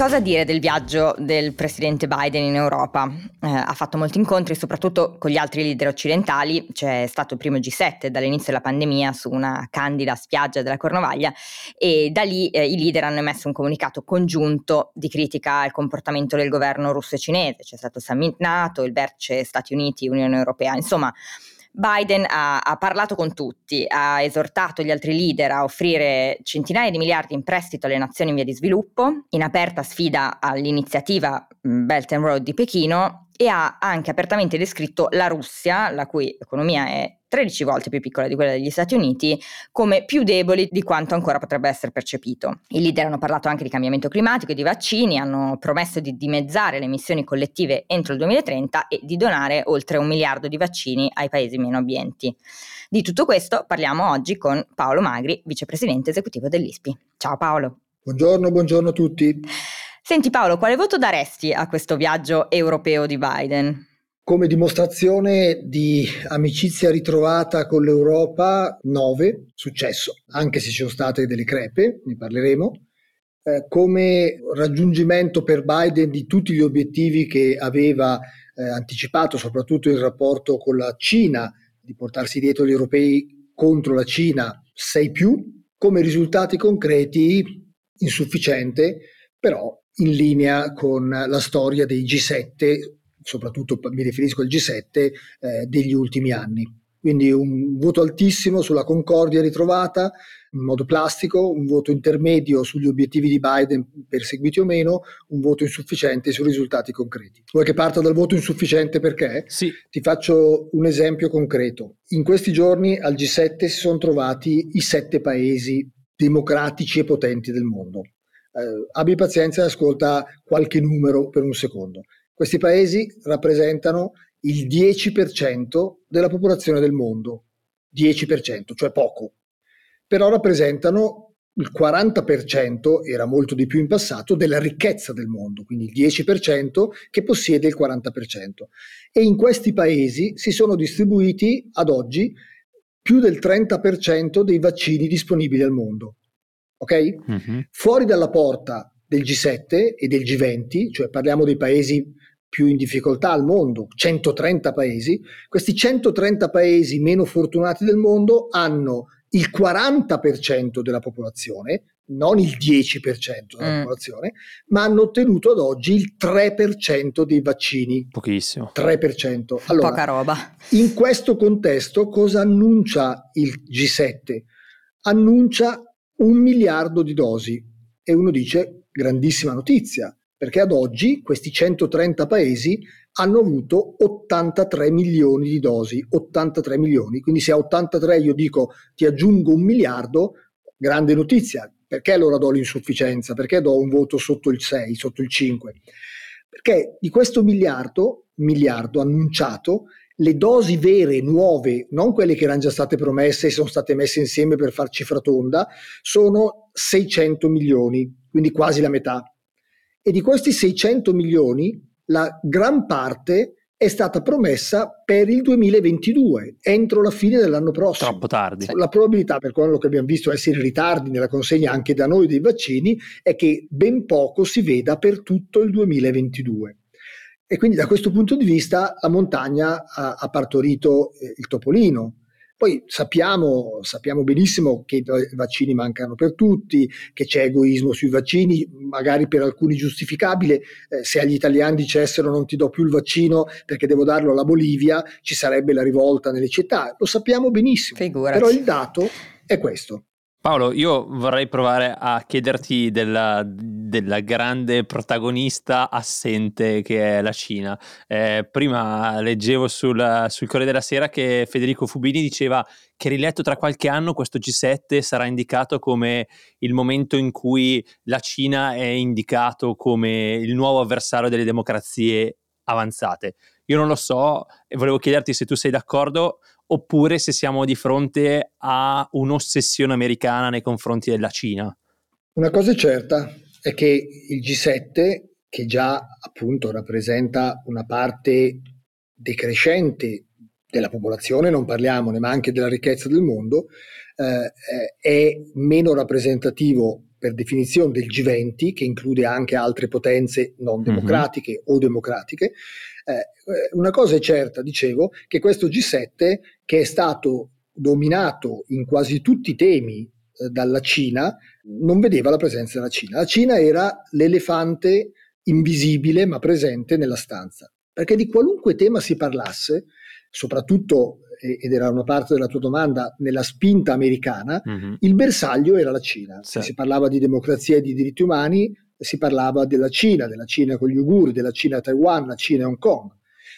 Cosa dire del viaggio del presidente Biden in Europa? Eh, ha fatto molti incontri, soprattutto con gli altri leader occidentali. C'è stato il primo G7 dall'inizio della pandemia su una candida spiaggia della Cornovaglia e da lì eh, i leader hanno emesso un comunicato congiunto di critica al comportamento del governo russo e cinese. C'è stato il summit NATO, il vertice Stati Uniti-Unione Europea. Insomma, Biden ha, ha, parlato con tutti, ha esortato gli altri leader a offrire centinaia di miliardi in prestito alle nazioni in via di sviluppo, in aperta sfida all'iniziativa Belt and Road di Pechino e ha anche apertamente descritto la Russia, la cui economia è 13 volte più piccola di quella degli Stati Uniti, come più deboli di quanto ancora potrebbe essere percepito. I leader hanno parlato anche di cambiamento climatico e di vaccini, hanno promesso di dimezzare le emissioni collettive entro il 2030 e di donare oltre un miliardo di vaccini ai paesi meno abbienti. Di tutto questo parliamo oggi con Paolo Magri, vicepresidente esecutivo dell'ISPI. Ciao Paolo. Buongiorno, buongiorno a tutti. Senti Paolo, quale voto daresti a questo viaggio europeo di Biden? Come dimostrazione di amicizia ritrovata con l'Europa, 9, successo, anche se ci sono state delle crepe, ne parleremo. Eh, come raggiungimento per Biden di tutti gli obiettivi che aveva eh, anticipato, soprattutto il rapporto con la Cina, di portarsi dietro gli europei contro la Cina, 6 più, come risultati concreti insufficiente, però in linea con la storia dei G7, soprattutto mi riferisco al G7 eh, degli ultimi anni. Quindi un voto altissimo sulla concordia ritrovata in modo plastico, un voto intermedio sugli obiettivi di Biden perseguiti o meno, un voto insufficiente sui risultati concreti. Vuoi che parta dal voto insufficiente perché? Sì. Ti faccio un esempio concreto. In questi giorni al G7 si sono trovati i sette paesi democratici e potenti del mondo eh, abbi pazienza e ascolta qualche numero per un secondo. Questi paesi rappresentano il 10% della popolazione del mondo, 10%, cioè poco, però rappresentano il 40%, era molto di più in passato, della ricchezza del mondo, quindi il 10% che possiede il 40%. E in questi paesi si sono distribuiti ad oggi più del 30% dei vaccini disponibili al mondo ok? Uh-huh. Fuori dalla porta del G7 e del G20, cioè parliamo dei paesi più in difficoltà al mondo, 130 paesi, questi 130 paesi meno fortunati del mondo hanno il 40% della popolazione, non il 10% della mm. popolazione, ma hanno ottenuto ad oggi il 3% dei vaccini. Pochissimo. 3%. Allora, Poca roba. In questo contesto cosa annuncia il G7? Annuncia un miliardo di dosi. E uno dice, grandissima notizia, perché ad oggi questi 130 paesi hanno avuto 83 milioni di dosi, 83 milioni, quindi se a 83 io dico ti aggiungo un miliardo, grande notizia, perché allora do l'insufficienza? Perché do un voto sotto il 6, sotto il 5? Perché di questo miliardo, miliardo annunciato, le dosi vere, nuove, non quelle che erano già state promesse e sono state messe insieme per far cifra tonda, sono 600 milioni, quindi quasi la metà. E di questi 600 milioni, la gran parte è stata promessa per il 2022, entro la fine dell'anno prossimo. Troppo tardi. La probabilità, per quello che abbiamo visto essere ritardi nella consegna anche da noi dei vaccini, è che ben poco si veda per tutto il 2022. E quindi da questo punto di vista la montagna ha, ha partorito eh, il topolino. Poi sappiamo, sappiamo, benissimo che i vaccini mancano per tutti, che c'è egoismo sui vaccini, magari per alcuni giustificabile. Eh, se agli italiani dicessero non ti do più il vaccino perché devo darlo alla Bolivia, ci sarebbe la rivolta nelle città. Lo sappiamo benissimo. Figurati. Però il dato è questo. Paolo, io vorrei provare a chiederti della, della grande protagonista assente che è la Cina. Eh, prima leggevo sul, sul Corriere della Sera che Federico Fubini diceva che riletto tra qualche anno questo G7 sarà indicato come il momento in cui la Cina è indicato come il nuovo avversario delle democrazie avanzate. Io non lo so e volevo chiederti se tu sei d'accordo oppure se siamo di fronte a un'ossessione americana nei confronti della Cina. Una cosa è certa è che il G7, che già appunto rappresenta una parte decrescente della popolazione, non parliamone, ma anche della ricchezza del mondo, eh, è meno rappresentativo per definizione del G20, che include anche altre potenze non mhm. democratiche mm-hmm. o democratiche. Eh, una cosa è certa, dicevo, che questo G7, che è stato dominato in quasi tutti i temi eh, dalla Cina, non vedeva la presenza della Cina. La Cina era l'elefante invisibile ma presente nella stanza, perché di qualunque tema si parlasse, soprattutto, ed era una parte della tua domanda, nella spinta americana, mm-hmm. il bersaglio era la Cina. Sì. Se si parlava di democrazia e di diritti umani, si parlava della Cina, della Cina con gli Uguri, della Cina a Taiwan, la Cina a Hong Kong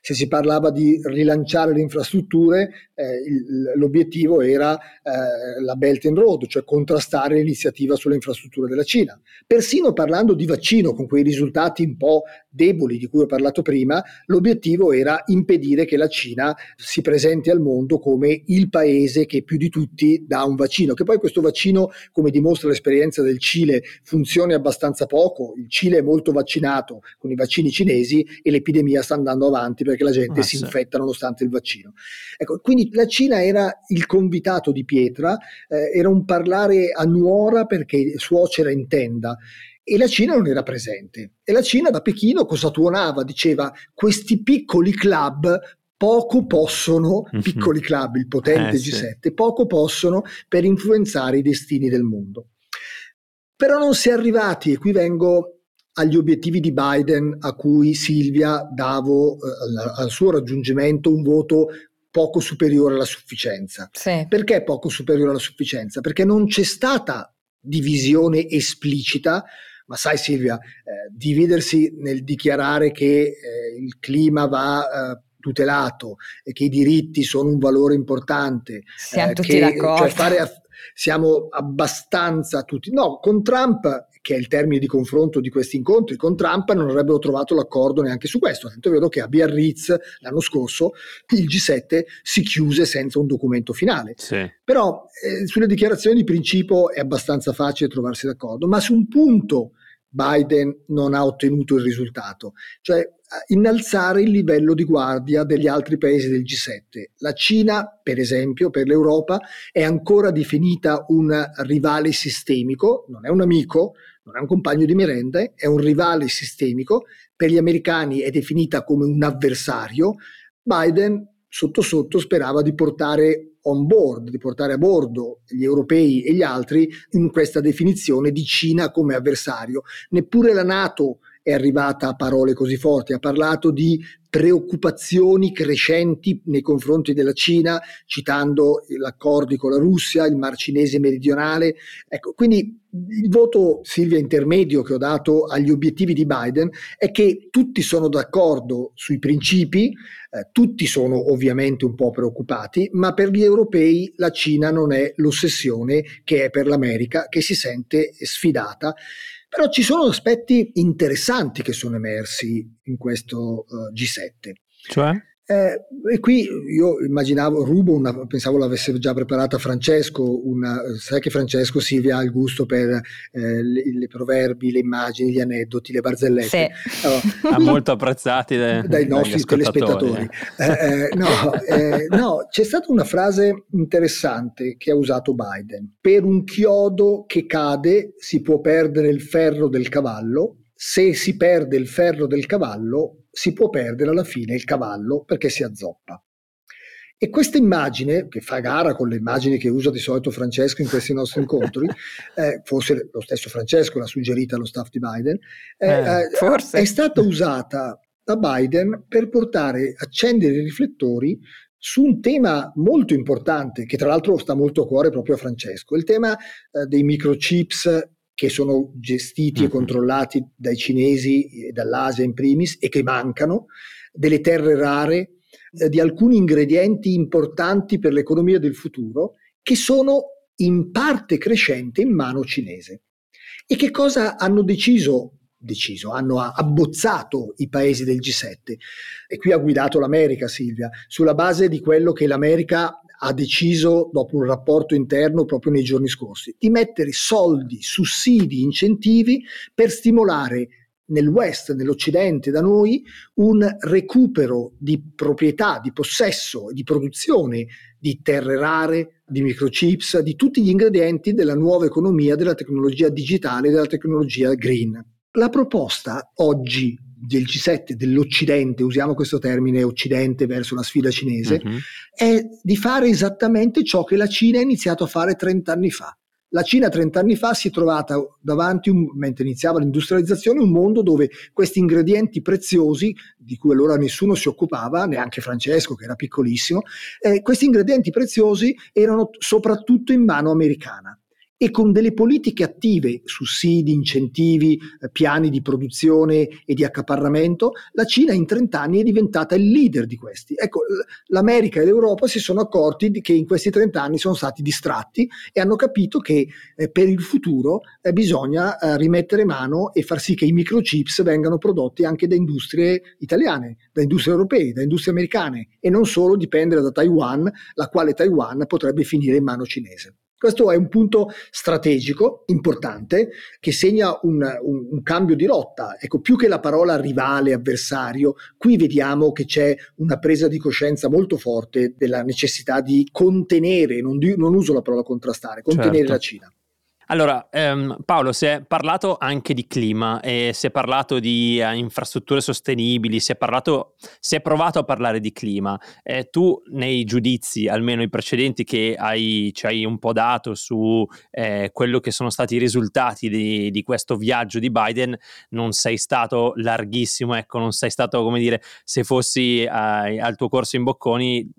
se si parlava di rilanciare le infrastrutture, eh, il, l'obiettivo era eh, la Belt and Road, cioè contrastare l'iniziativa sulle infrastrutture della Cina. Persino parlando di vaccino, con quei risultati un po' deboli di cui ho parlato prima, l'obiettivo era impedire che la Cina si presenti al mondo come il paese che più di tutti dà un vaccino, che poi questo vaccino, come dimostra l'esperienza del Cile, funzioni abbastanza poco. Il Cile è molto vaccinato con i vaccini cinesi e l'epidemia sta andando avanti perché la gente ah, si sì. infetta nonostante il vaccino. Ecco, quindi la Cina era il convitato di pietra, eh, era un parlare a nuora perché suocera in tenda e la Cina non era presente. E la Cina da Pechino cosa tuonava? Diceva questi piccoli club poco possono, mm-hmm. piccoli club, il potente eh, G7, sì. poco possono per influenzare i destini del mondo. Però non si è arrivati, e qui vengo agli obiettivi di Biden a cui Silvia davo eh, al suo raggiungimento un voto poco superiore alla sufficienza. Sì. Perché poco superiore alla sufficienza? Perché non c'è stata divisione esplicita, ma sai Silvia, eh, dividersi nel dichiarare che eh, il clima va eh, tutelato e che i diritti sono un valore importante. Siamo eh, tutti che, d'accordo. Cioè siamo abbastanza tutti. No, con Trump che è il termine di confronto di questi incontri con Trump, non avrebbero trovato l'accordo neanche su questo. Tanto è vero che a Biarritz l'anno scorso il G7 si chiuse senza un documento finale. Sì. Però eh, sulle dichiarazioni di principio è abbastanza facile trovarsi d'accordo, ma su un punto Biden non ha ottenuto il risultato, cioè innalzare il livello di guardia degli altri paesi del G7. La Cina, per esempio, per l'Europa è ancora definita un rivale sistemico, non è un amico, non è un compagno di merende, è un rivale sistemico, per gli americani è definita come un avversario. Biden sotto sotto sperava di portare on board, di portare a bordo gli europei e gli altri in questa definizione di Cina come avversario. Neppure la Nato è arrivata a parole così forti, ha parlato di preoccupazioni crescenti nei confronti della Cina, citando gli accordi con la Russia, il Mar Cinese meridionale. Ecco, quindi il voto, Silvia, intermedio che ho dato agli obiettivi di Biden è che tutti sono d'accordo sui principi, eh, tutti sono ovviamente un po' preoccupati, ma per gli europei la Cina non è l'ossessione che è per l'America, che si sente sfidata. Però ci sono aspetti interessanti che sono emersi in questo uh, G7. Cioè? Eh, e qui io immaginavo, rubo una, pensavo l'avesse già preparata Francesco, una, sai che Francesco Silvia ha il gusto per eh, le, le, proverbi, le immagini, gli aneddoti, le barzellette. Sì. Allora, ha molto apprezzati dai, dai nostri telespettatori. Eh, eh, no, eh, no, c'è stata una frase interessante che ha usato Biden. Per un chiodo che cade si può perdere il ferro del cavallo, se si perde il ferro del cavallo si può perdere alla fine il cavallo perché si azzoppa. E questa immagine, che fa gara con le immagini che usa di solito Francesco in questi nostri incontri, eh, forse lo stesso Francesco l'ha suggerita allo staff di Biden, eh, eh, eh è stata usata da Biden per portare, accendere i riflettori su un tema molto importante, che tra l'altro sta molto a cuore proprio a Francesco, il tema eh, dei microchips che sono gestiti e controllati dai cinesi e dall'Asia in primis e che mancano, delle terre rare, eh, di alcuni ingredienti importanti per l'economia del futuro che sono in parte crescente in mano cinese. E che cosa hanno deciso? Deciso, hanno abbozzato i paesi del G7 e qui ha guidato l'America Silvia, sulla base di quello che l'America ha deciso dopo un rapporto interno proprio nei giorni scorsi, di mettere soldi, sussidi, incentivi per stimolare nel West, nell'Occidente, da noi, un recupero di proprietà, di possesso, di produzione di terre rare, di microchips, di tutti gli ingredienti della nuova economia, della tecnologia digitale, della tecnologia green. La proposta oggi del G7 dell'Occidente, usiamo questo termine Occidente verso la sfida cinese, uh-huh. è di fare esattamente ciò che la Cina ha iniziato a fare 30 anni fa. La Cina 30 anni fa si è trovata davanti, un, mentre iniziava l'industrializzazione, un mondo dove questi ingredienti preziosi, di cui allora nessuno si occupava, neanche Francesco che era piccolissimo, eh, questi ingredienti preziosi erano soprattutto in mano americana e con delle politiche attive, sussidi, incentivi, eh, piani di produzione e di accaparramento, la Cina in 30 anni è diventata il leader di questi. Ecco, l'America e l'Europa si sono accorti che in questi 30 anni sono stati distratti e hanno capito che eh, per il futuro eh, bisogna rimettere mano e far sì che i microchips vengano prodotti anche da industrie italiane, da industrie europee, da industrie americane e non solo dipendere da Taiwan, la quale Taiwan potrebbe finire in mano cinese. Questo è un punto strategico importante che segna un, un, un, cambio di rotta. Ecco, più che la parola rivale, avversario, qui vediamo che c'è una presa di coscienza molto forte della necessità di contenere, non, di, non uso la parola contrastare, contenere certo. la Cina. Allora, ehm, Paolo, si è parlato anche di clima e si è parlato di uh, infrastrutture sostenibili, si è, parlato, si è provato a parlare di clima. Eh, tu nei giudizi, almeno i precedenti che hai, ci hai un po' dato su eh, quello che sono stati i risultati di, di, questo viaggio di Biden, non sei stato larghissimo, ecco, non sei stato, come dire, se fossi uh, al tuo corso in Bocconi,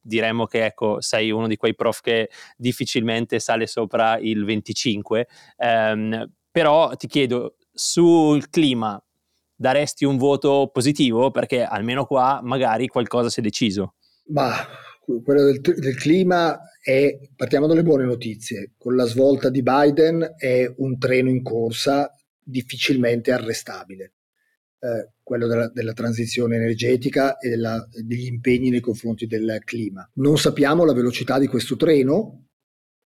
diremmo che ecco, sei uno di quei prof che difficilmente sale sopra il 25 5, ehm, però ti chiedo sul clima daresti un voto positivo perché almeno qua magari qualcosa si è deciso. Ma quello del, del, clima è, partiamo dalle buone notizie, con la svolta di Biden è un treno in corsa difficilmente arrestabile. Eh, quello della, della, transizione energetica e della, degli impegni nei confronti del clima. Non sappiamo la velocità di questo treno,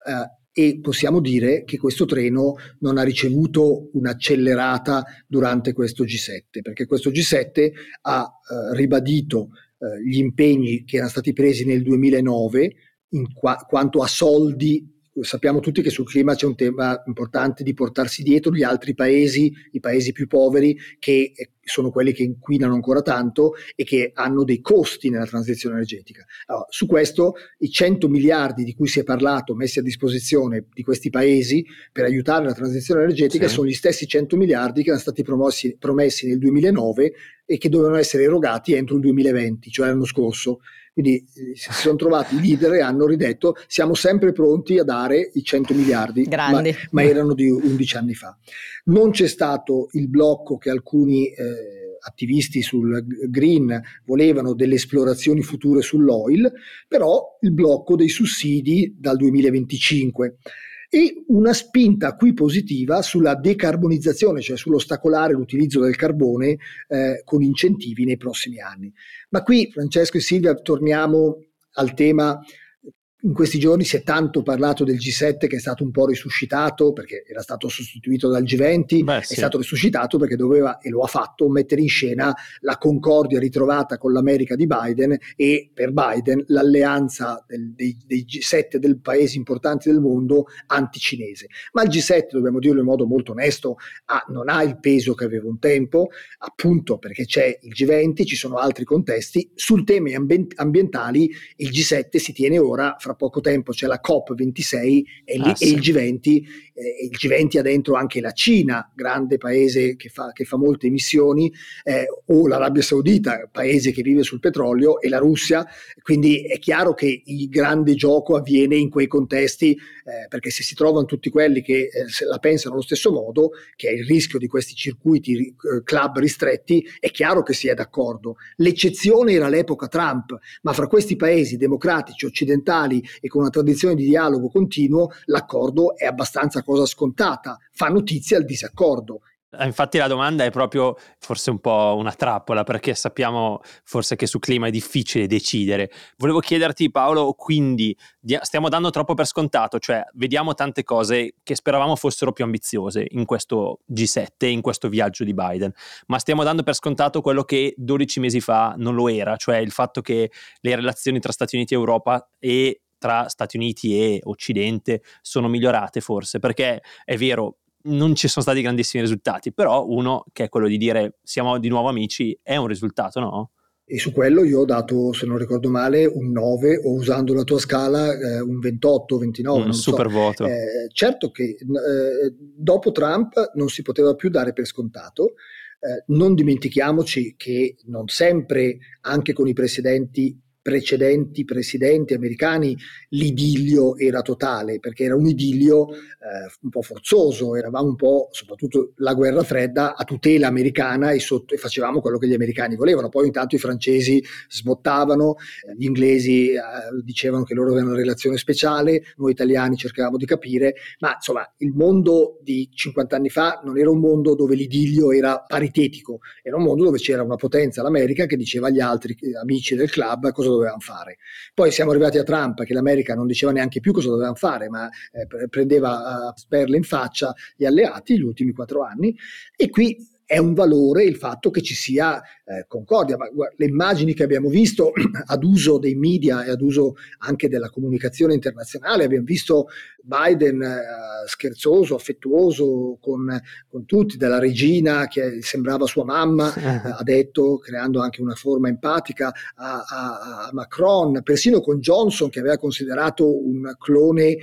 eh, e possiamo dire che questo treno non ha ricevuto un'accelerata durante questo G7, perché questo G7 ha eh, ribadito eh, gli impegni che erano stati presi nel 2009 in qua- quanto a soldi sappiamo tutti che sul clima c'è un tema importante di portarsi dietro gli altri paesi, i paesi più poveri, che eh, sono quelli che inquinano ancora tanto e che hanno dei costi nella transizione energetica. Allora, su questo i 100 miliardi di cui si è parlato messi a disposizione di questi paesi per aiutare la transizione energetica sì. sono gli stessi 100 miliardi che erano stati promossi, promessi nel 2009 e che dovevano essere erogati entro il 2020, cioè l'anno scorso. Quindi eh, si sono trovati i leader e hanno ridetto siamo sempre pronti a dare i 100 miliardi, ma, ma, erano di 11 anni fa. Non c'è stato il blocco che alcuni eh, attivisti sul green volevano delle esplorazioni future sull'oil, però il blocco dei sussidi dal 2025 e una spinta qui positiva sulla decarbonizzazione, cioè sull'ostacolare l'utilizzo del carbone eh, con incentivi nei prossimi anni. Ma qui, Francesco e Silvia, torniamo al tema in questi giorni si è tanto parlato del G7 che è stato un po' risuscitato perché era stato sostituito dal G20, Beh, sì. è stato risuscitato perché doveva, e lo ha fatto, mettere in scena la concordia ritrovata con l'America di Biden e per Biden l'alleanza del, dei, dei, G7 del paesi importanti del mondo anticinese. Ma il G7, dobbiamo dirlo in modo molto onesto, ha, non ha il peso che aveva un tempo, appunto perché c'è il G20, ci sono altri contesti. Sul temi ambientali il G7 si tiene ora fra fra poco tempo c'è la COP26 e, ah, sì. e il, G20, eh, il G20 ha dentro anche la Cina, grande paese che fa, che fa molte emissioni, eh, o l'Arabia Saudita, paese che vive sul petrolio, e la Russia, quindi è chiaro che il grande gioco avviene in quei contesti, eh, perché se si trovano tutti quelli che eh, la pensano allo stesso modo, che è il rischio di questi circuiti eh, club ristretti, è chiaro che si è d'accordo. L'eccezione era l'epoca Trump, ma fra questi paesi democratici occidentali e con una tradizione di dialogo continuo, l'accordo è abbastanza cosa scontata, fa notizia il disaccordo Eh, infatti la domanda è proprio forse un po' una trappola perché sappiamo forse che su clima è difficile decidere. Volevo chiederti Paolo, quindi stiamo dando troppo per scontato, cioè vediamo tante cose che speravamo fossero più ambiziose in questo G7, in questo viaggio di Biden, ma stiamo dando per scontato quello che 12 mesi fa non lo era, cioè il fatto che le relazioni tra Stati Uniti e Europa e tra Stati Uniti e Occidente sono migliorate forse, perché è vero, non ci sono stati grandissimi risultati, però uno che è quello di dire siamo di nuovo amici è un risultato, no? E su quello io ho dato, se non ricordo male, un 9 o usando la tua scala eh, un 28, 29. Un super so. voto. Eh, certo che eh, dopo Trump non si poteva più dare per scontato. Eh, non dimentichiamoci che non sempre, anche con i presidenti precedenti presidenti americani l'idillio era totale, perché era un idillio eh, un po' forzoso, eravamo un po', soprattutto la guerra fredda, a tutela americana e, sotto, e facevamo quello che gli americani volevano. Poi intanto i francesi sbottavano, eh, gli inglesi eh, dicevano che loro avevano una relazione speciale, noi italiani cercavamo di capire, ma insomma il mondo di 50 anni fa non era un mondo dove l'idillio era paritetico, era un mondo dove c'era una potenza, l'America, che diceva agli altri amici del club cosa dovevano fare. Poi siamo arrivati a Trump, che l'America non diceva neanche più cosa dovevano fare, ma eh, prendeva a sperle in faccia gli alleati gli ultimi quattro anni. E qui è un valore il fatto che ci sia eh, concordia, ma guarda, le immagini che abbiamo visto ad uso dei media e ad uso anche della comunicazione internazionale, abbiamo visto Biden eh, scherzoso, affettuoso con, con, tutti, dalla regina che sembrava sua mamma, eh, ha detto, creando anche una forma empatica a, a, a, Macron, persino con Johnson che aveva considerato un clone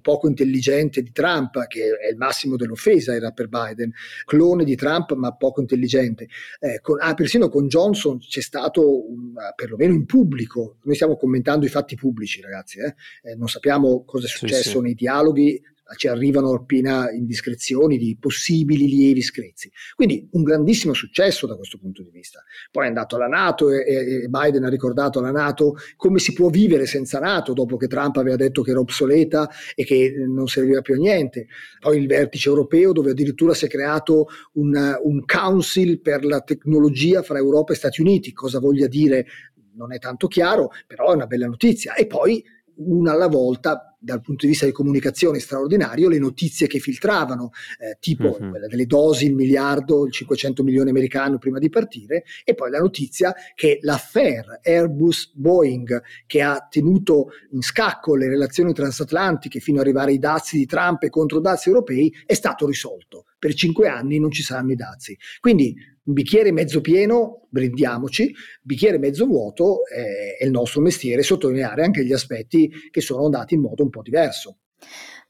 poco intelligente di Trump, che è il massimo dell'offesa era per Biden, clone di Trump ma poco intelligente. Eh, con, ah, persino con Johnson c'è stato, un, perlomeno in pubblico, noi stiamo commentando i fatti pubblici ragazzi, eh? Eh, non sappiamo cosa è successo sì, sì. nei dialoghi, ci arrivano appena indiscrezioni di possibili lievi screzi. Quindi un grandissimo successo da questo punto di vista. Poi è andato alla Nato e, e Biden ha ricordato alla Nato come si può vivere senza Nato dopo che Trump aveva detto che era obsoleta e che non serviva più a niente. Poi il vertice europeo dove addirittura si è creato un, un council per la tecnologia fra Europa e Stati Uniti. Cosa voglia dire non è tanto chiaro, però è una bella notizia. E poi una alla volta dal punto di vista di comunicazione straordinario le notizie che filtravano, eh, tipo uh-huh. quella delle dosi, il miliardo, il 500 milioni americano prima di partire, e poi la notizia che l'affair Airbus-Boeing, che ha tenuto in scacco le relazioni transatlantiche fino ad arrivare ai dazi di Trump e contro dazi europei, è stato risolto. Per cinque anni non ci saranno i dazi. Quindi un bicchiere mezzo pieno, brindiamoci, bicchiere mezzo vuoto eh, è il nostro mestiere sottolineare anche gli aspetti che sono andati in modo un po' diverso.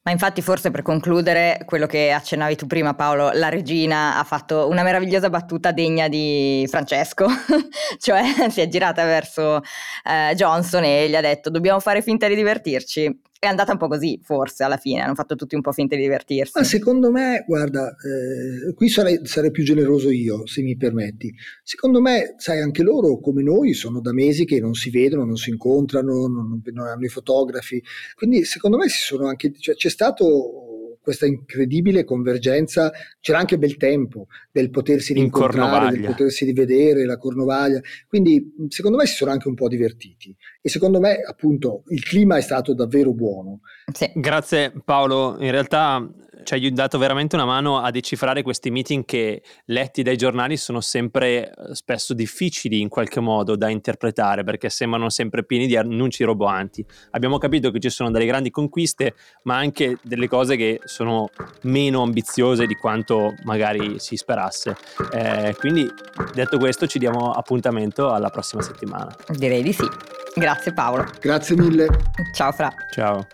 Ma infatti forse per concludere quello che accennavi tu prima Paolo, la regina ha fatto una meravigliosa battuta degna di Francesco, cioè si è girata verso eh, Johnson e gli ha detto dobbiamo fare finta di divertirci è andata un po' così, forse alla fine, hanno fatto tutti un po' finta di divertirsi. Ma secondo me, guarda, eh, qui sarei, sarei, più generoso io, se mi permetti. Secondo me, sai, anche loro, come noi, sono da mesi che non si vedono, non si incontrano, non, non hanno i fotografi. Quindi, secondo me, sono anche, cioè, c'è stato questa incredibile convergenza, c'era anche bel tempo del potersi rincontrare, del potersi rivedere, la Cornovaglia, quindi secondo me si sono anche un po' divertiti e secondo me appunto il clima è stato davvero buono. Sì. Grazie Paolo, in realtà ci hai dato veramente una mano a decifrare questi meeting che letti dai giornali sono sempre eh, spesso difficili in qualche modo da interpretare perché sembrano sempre pieni di annunci roboanti. Abbiamo capito che ci sono delle grandi conquiste, ma anche delle cose che sono meno ambiziose di quanto magari si sperasse. Eh, quindi, detto questo, ci diamo appuntamento alla prossima settimana. Direi di sì. Grazie Paolo. Grazie mille. Ciao Fra. Ciao.